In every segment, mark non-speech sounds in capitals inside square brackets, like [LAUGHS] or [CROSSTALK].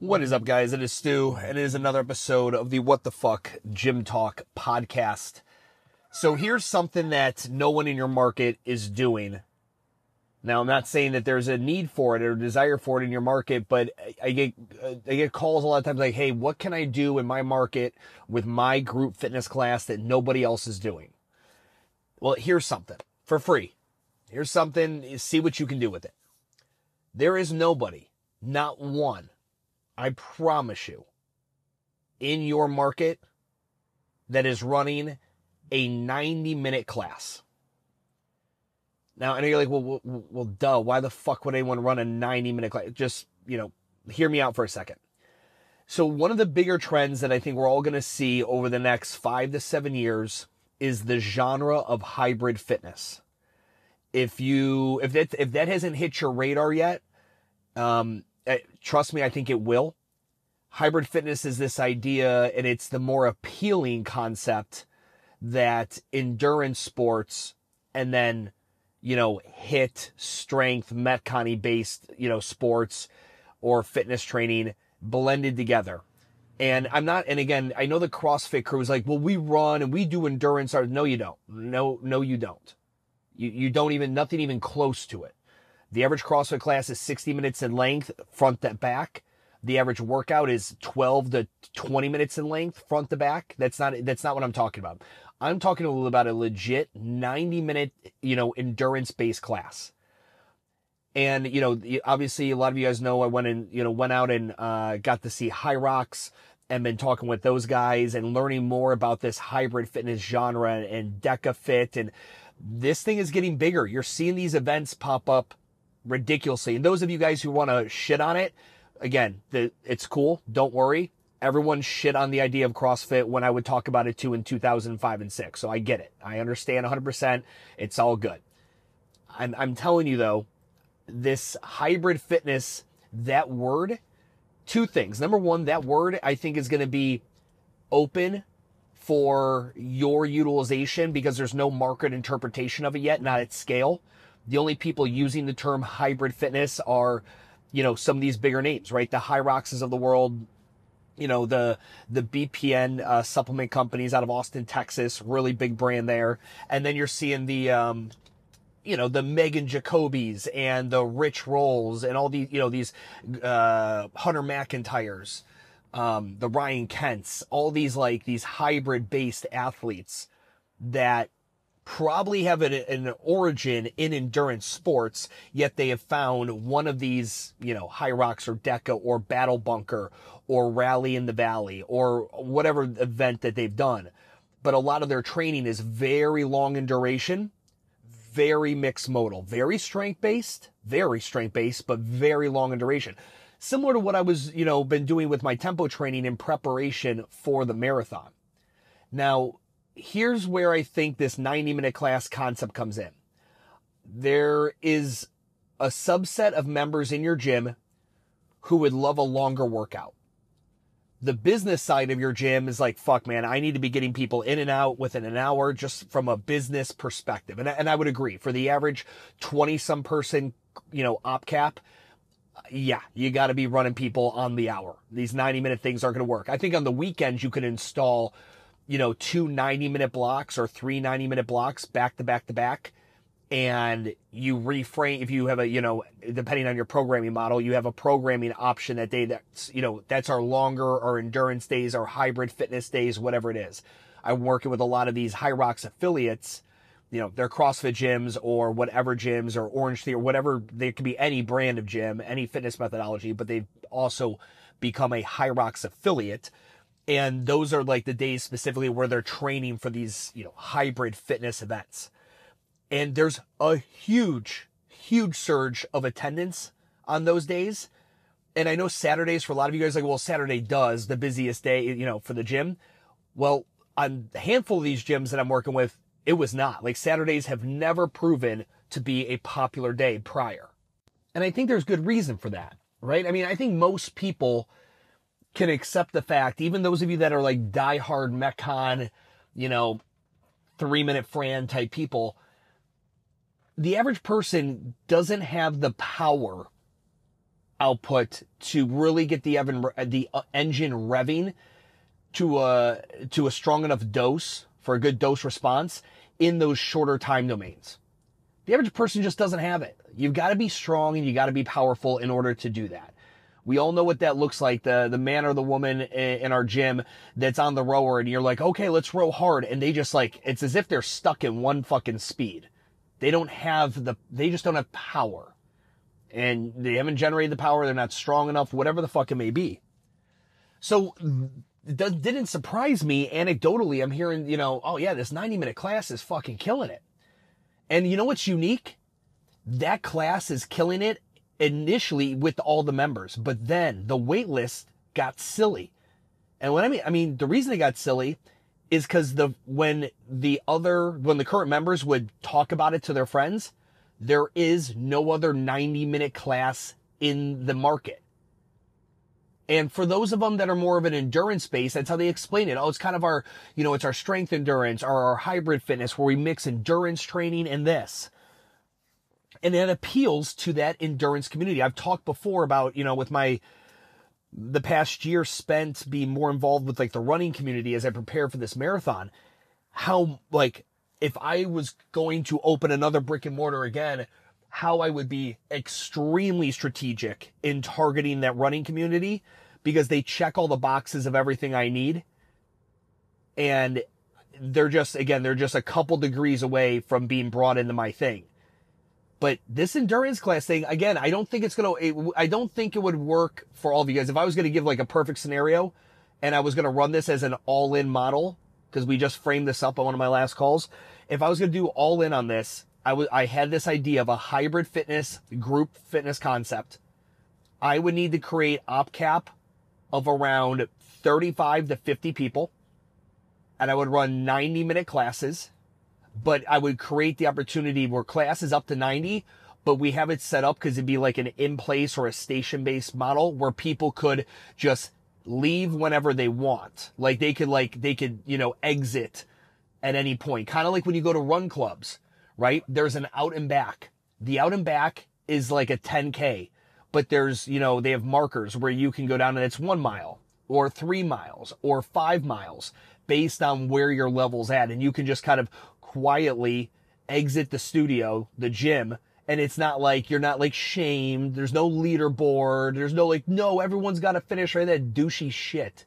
What is up, guys? It is Stu, and it is another episode of the What the Fuck Gym Talk podcast. So here's something that no one in your market is doing. Now, I'm not saying that there's a need for it or desire for it in your market, but I get uh, I get calls a lot of times like, "Hey, what can I do in my market with my group fitness class that nobody else is doing?" Well, here's something for free. Here's something. See what you can do with it. There is nobody, not one I promise you, in your market that is running a 90 minute class. Now, know you're like, well, well, well, duh, why the fuck would anyone run a 90 minute class? Just, you know, hear me out for a second. So one of the bigger trends that I think we're all going to see over the next five to seven years is the genre of hybrid fitness. If you, if that, if that hasn't hit your radar yet, um, Uh, trust me, I think it will. Hybrid fitness is this idea, and it's the more appealing concept that endurance sports and then, you know, hit strength, Metcon based, you know, sports or fitness training blended together. And I'm not, and again, I know the CrossFit crew is like, well, we run and we do endurance. No, you don't. No, no, you don't. You, you don't even, nothing even close to it. The average CrossFit class is 60 minutes in length, front to back. The average workout is 12 to 20 minutes in length, front to back. That's not that's not what I'm talking about. I'm talking a little about a legit 90 minute, you know, endurance based class. And you know, obviously, a lot of you guys know I went and you know went out and uh, got to see Hyrox and been talking with those guys and learning more about this hybrid fitness genre and DEKA FIT and this thing is getting bigger. You're seeing these events pop up ridiculously. And those of you guys who want to shit on it, again, the, it's cool. Don't worry. Everyone shit on the idea of CrossFit when I would talk about it too in 2005 and 6. So I get it. I understand 100%. It's all good. I'm, I'm telling you though, this hybrid fitness, that word, two things. Number one, that word I think is going to be open for your utilization because there's no market interpretation of it yet, not at scale. The only people using the term hybrid fitness are, you know, some of these bigger names, right? The Hyroxes of the world, you know, the, the BPN, uh, supplement companies out of Austin, Texas, really big brand there. And then you're seeing the, um, you know, the Megan Jacobys and the Rich Rolls and all these, you know, these, uh, Hunter McIntyres, um, the Ryan Kents, all these like these hybrid based athletes that probably have an, an, origin in endurance sports, yet they have found one of these, you know, Hyrox or DEKA or Battle Bunker or Rally in the Valley or whatever event that they've done. But a lot of their training is very long in duration, very mixed modal, very strength based, very strength based, but very long in duration. Similar to what I was, you know, been doing with my tempo training in preparation for the marathon. Now, here's where I think this 90 minute class concept comes in. There is a subset of members in your gym who would love a longer workout. The business side of your gym is like, fuck, man, I need to be getting people in and out within an hour just from a business perspective. And, and I would agree for the average 20 some person, you know, op cap. Yeah, you got to be running people on the hour. These 90 minute things aren't going to work. I think on the weekends you can install you know, two 90 minute blocks or three 90 minute blocks back to back to back. And you reframe, if you have a, you know, depending on your programming model, you have a programming option that day that's, you know, that's our longer or endurance days or hybrid fitness days, whatever it is. I'm working with a lot of these Hyrox affiliates, you know, they're CrossFit gyms or whatever gyms or Orange Theory, whatever, there could be any brand of gym, any fitness methodology, but they've also become a Hyrox affiliate and those are like the days specifically where they're training for these, you know, hybrid fitness events. And there's a huge, huge surge of attendance on those days. And I know Saturdays for a lot of you guys like, well, Saturday does the busiest day, you know, for the gym. Well, on a handful of these gyms that I'm working with, it was not. Like Saturdays have never proven to be a popular day prior. And I think there's good reason for that, right? I mean, I think most people can accept the fact, even those of you that are like diehard Metcon, you know, three minute Fran type people, the average person doesn't have the power output to really get the, oven, the uh, engine revving to a, to a strong enough dose for a good dose response in those shorter time domains. The average person just doesn't have it. You've got to be strong and you got to be powerful in order to do that. We all know what that looks like. The, the man or the woman in our gym that's on the rower and you're like, okay, let's row hard. And they just like, it's as if they're stuck in one fucking speed. They don't have the, they just don't have power and they haven't generated the power. They're not strong enough, whatever the fuck it may be. So it didn't surprise me anecdotally. I'm hearing, you know, oh yeah, this 90 minute class is fucking killing it. And you know what's unique? That class is killing it initially with all the members, but then the wait list got silly. And what I mean, I mean, the reason they got silly is because the, when the other, when the current members would talk about it to their friends, there is no other 90 minute class in the market. And for those of them that are more of an endurance base, that's how they explain it. Oh, it's kind of our, you know, it's our strength endurance or our hybrid fitness where we mix endurance training and this and it appeals to that endurance community. I've talked before about, you know, with my the past year spent being more involved with like the running community as I prepare for this marathon, how like if I was going to open another brick and mortar again, how I would be extremely strategic in targeting that running community because they check all the boxes of everything I need. And they're just, again, they're just a couple degrees away from being brought into my thing. But this endurance class thing, again, I don't think it's gonna. It, I don't think it would work for all of you guys. If I was gonna give like a perfect scenario, and I was gonna run this as an all-in model, because we just framed this up on one of my last calls. If I was gonna do all in on this, I was I had this idea of a hybrid fitness group fitness concept. I would need to create op cap of around 35 to 50 people, and I would run 90 minute classes but I would create the opportunity where class is up to 90, but we have it set up because it'd be like an in place or a station based model where people could just leave whenever they want. Like they could like, they could, you know, exit at any point. Kind of like when you go to run clubs, right? There's an out and back. The out and back is like a 10K, but there's, you know, they have markers where you can go down and it's one mile or three miles or five miles based on where your level's at. And you can just kind of quietly exit the studio, the gym, and it's not like you're not like shamed. There's no leaderboard. There's no like, no, everyone's got to finish right that douchey shit.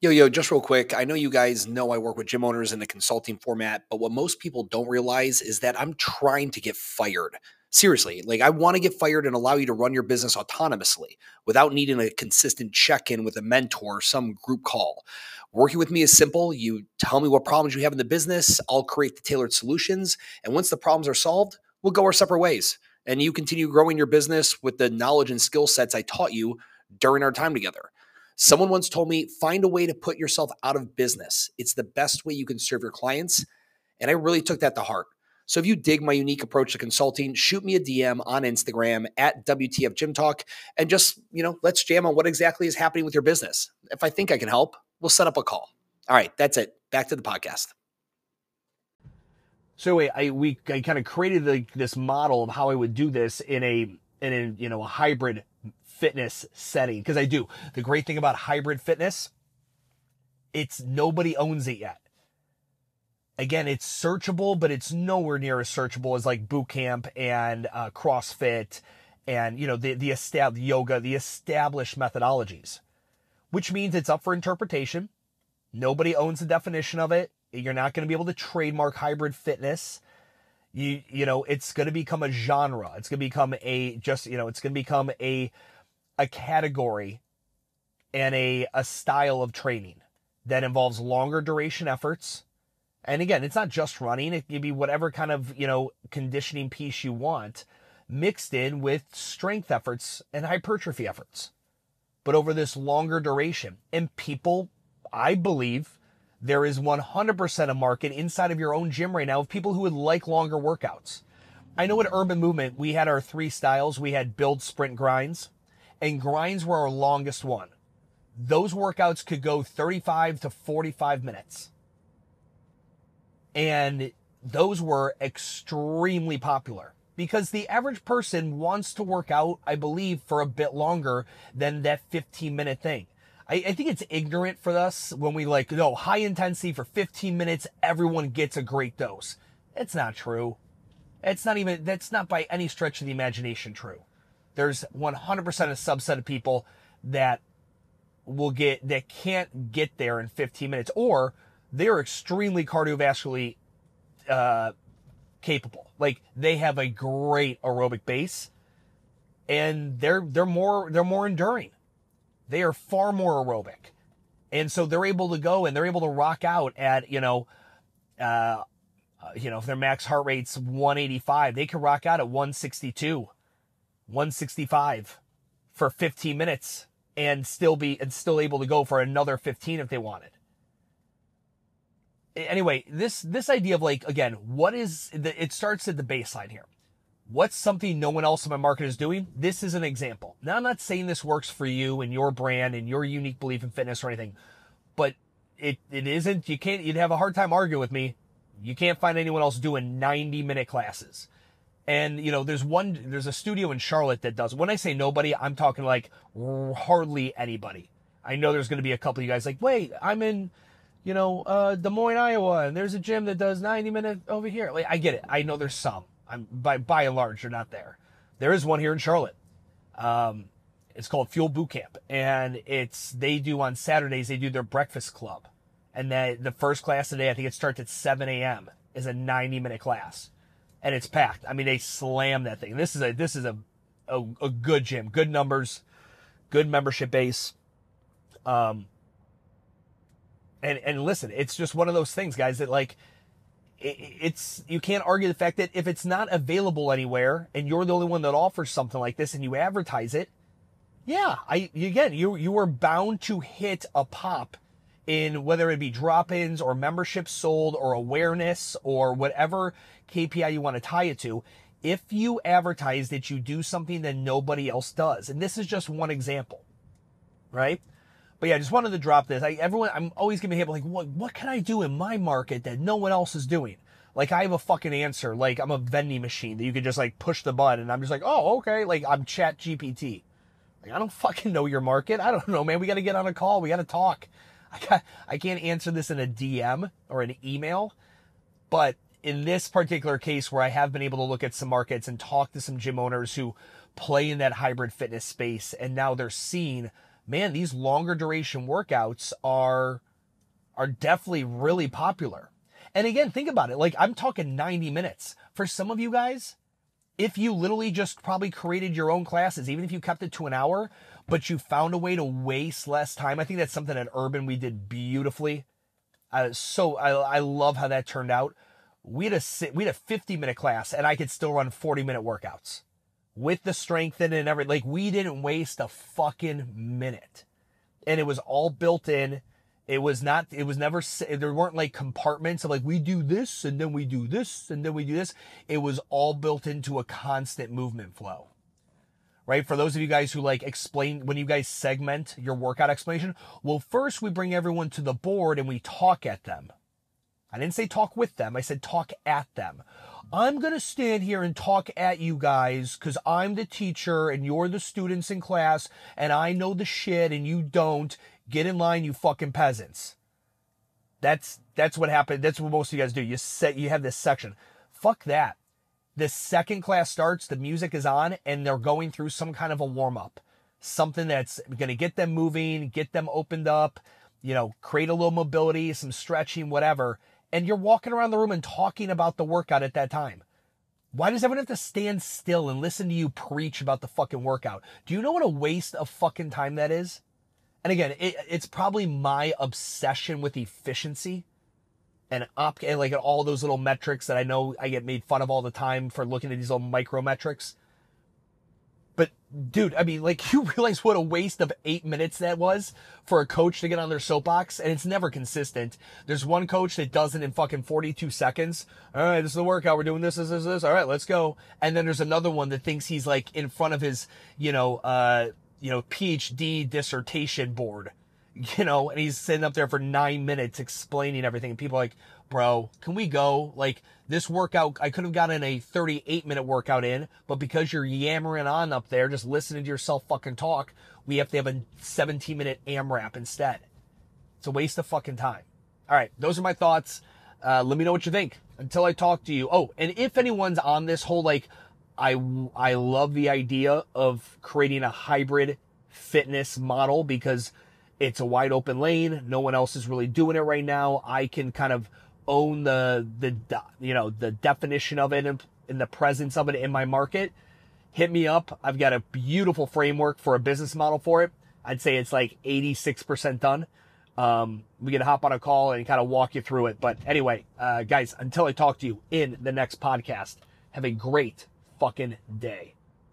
Yo, yo, just real quick. I know you guys know I work with gym owners in the consulting format, but what most people don't realize is that I'm trying to get fired. Seriously, like I want to get fired and allow you to run your business autonomously without needing a consistent check in with a mentor or some group call. Working with me is simple. You tell me what problems you have in the business, I'll create the tailored solutions. And once the problems are solved, we'll go our separate ways. And you continue growing your business with the knowledge and skill sets I taught you during our time together. Someone once told me, find a way to put yourself out of business. It's the best way you can serve your clients. And I really took that to heart. So if you dig my unique approach to consulting, shoot me a DM on Instagram at WTF Gym Talk and just, you know, let's jam on what exactly is happening with your business. If I think I can help, we'll set up a call. All right, that's it. Back to the podcast. So I, I we I kind of created like this model of how I would do this in a in a you know a hybrid fitness setting because I do. The great thing about hybrid fitness, it's nobody owns it yet again, it's searchable, but it's nowhere near as searchable as like boot camp and uh, CrossFit and you know the the established yoga, the established methodologies, which means it's up for interpretation. Nobody owns the definition of it. You're not going to be able to trademark hybrid fitness. You you know it's going to become a genre. It's going to become a just you know it's going to become a a category and a a style of training that involves longer duration efforts and again, it's not just running, it can be whatever kind of, you know, conditioning piece you want mixed in with strength efforts and hypertrophy efforts. But over this longer duration. And people, I believe, there is 100% a market inside of your own gym right now of people who would like longer workouts. I know at Urban Movement, we had our three styles. We had build, sprint, grinds, and grinds were our longest one. Those workouts could go 35 to 45 minutes. And those were extremely popular because the average person wants to work out, I believe, for a bit longer than that 15 minute thing. I, I think it's ignorant for us when we like, no, high intensity for 15 minutes, everyone gets a great dose. It's not true. It's not even, that's not by any stretch of the imagination true. There's 100% a subset of people that will get, that can't get there in 15 minutes or they're extremely cardiovascularly, uh, capable. Like they have a great aerobic base and they're, they're more, they're more enduring. They are far more aerobic. And so they're able to go and they're able to rock out at, you know, uh, you know, if their max heart rate's 185, they can rock out at 162, 165 for 15 minutes and still be, and still able to go for another 15 if they wanted anyway, this this idea of like again, what is the, it starts at the baseline here. What's something no one else in my market is doing? This is an example. Now I'm not saying this works for you and your brand and your unique belief in fitness or anything, but it it isn't. You can't. You'd have a hard time arguing with me. You can't find anyone else doing 90 minute classes. And you know, there's one, there's a studio in Charlotte that does. When I say nobody, I'm talking like hardly anybody. I know there's going to be a couple of you guys like, wait, I'm in you know, uh, Des Moines, Iowa, and there's a gym that does 90 minutes over here. Like, I get it. I know there's some. I'm by by and large, they're not there. There is one here in Charlotte. Um, it's called Fuel Boot Camp, and it's they do on Saturdays. They do their breakfast club, and then the first class today, I think it starts at 7 a.m. is a 90 minute class, and it's packed. I mean, they slam that thing. This is a this is a a, a good gym, good numbers, good membership base. Um, and and listen, it's just one of those things, guys, that like it's you can't argue the fact that if it's not available anywhere and you're the only one that offers something like this and you advertise it, yeah, I again you you are bound to hit a pop in whether it be drop-ins or memberships sold or awareness or whatever KPI you want to tie it to. If you advertise that you do something that nobody else does, and this is just one example, right? But yeah, I just wanted to drop this. I, everyone, I'm always gonna be able like, what, what can I do in my market that no one else is doing? Like I have a fucking answer. Like I'm a vending machine that you can just like push the button and I'm just like, oh, okay. Like I'm chat GPT. Like I don't fucking know your market. I don't know, man. We got to get on a call. We got to talk. I got, I can't answer this in a DM or an email, but in this particular case where I have been able to look at some markets and talk to some gym owners who play in that hybrid fitness space and now they're seeing man, these longer duration workouts are are definitely really popular. And again, think about it. Like I'm talking 90 minutes. For some of you guys, if you literally just probably created your own classes, even if you kept it to an hour, but you found a way to waste less time. I think that's something at Urban we did beautifully. Uh, so I, I love how that turned out. We had a we had a 50 minute class, and I could still run 40 minute workouts with the strength in it and everything. Like we didn't waste a fucking minute. And it was all built in. It was not, it was never, there weren't like compartments of like, we do this and then we do this and then we do this. It was all built into a constant movement flow. Right? For those of you guys who like explain, when you guys segment your workout explanation, well, first we bring everyone to the board and we talk at them. I didn't say talk with them. I said talk at them. I'm going to stand here and talk at you guys because I'm the teacher and you're the students in class and I know the shit and you don't. Get in line, you fucking peasants. That's, that's what happened. That's what most of you guys do. You set, you have this section. Fuck that. The second class starts, the music is on and they're going through some kind of a warm up. Something that's going to get them moving, get them opened up, you know, create a little mobility, some stretching, whatever and you're walking around the room and talking about the workout at that time. Why does everyone have to stand still and listen to you preach about the fucking workout? Do you know what a waste of fucking time that is? And again, it, it's probably my obsession with efficiency and op and like all those little metrics that I know I get made fun of all the time for looking at these little micro metrics. Dude, I mean, like [LAUGHS] you realize what a waste of eight minutes that was for a coach to get on their soapbox and it's never consistent. There's one coach that does it in fucking 42 seconds. All right, this is the workout. We're doing this, this, this, this. All right, let's go. And then there's another one that thinks he's like in front of his, you know, uh, you know, PhD dissertation board [LAUGHS] you know, and he's sitting up there for nine minutes explaining everything. And people are like, bro, can we go? Like this workout, I could have gotten a 38 minute workout in, but because you're yammering on up there, just listening to yourself fucking talk, we have to have a 17 minute AMRAP instead. It's a waste of fucking time. All right, those are my thoughts. Uh, let me know what you think until I talk to you. Oh, and if anyone's on this whole like, I I love the idea of creating a hybrid fitness model because it's a wide open lane. No one else is really doing it right now. I can kind of own the the you know the definition of it and, and the presence of it in my market. Hit me up. I've got a beautiful framework for a business model for it. I'd say it's like 86% done. Um, we can hop on a call and kind of walk you through it. But anyway, uh, guys, until I talk to you in the next podcast, have a great fucking day.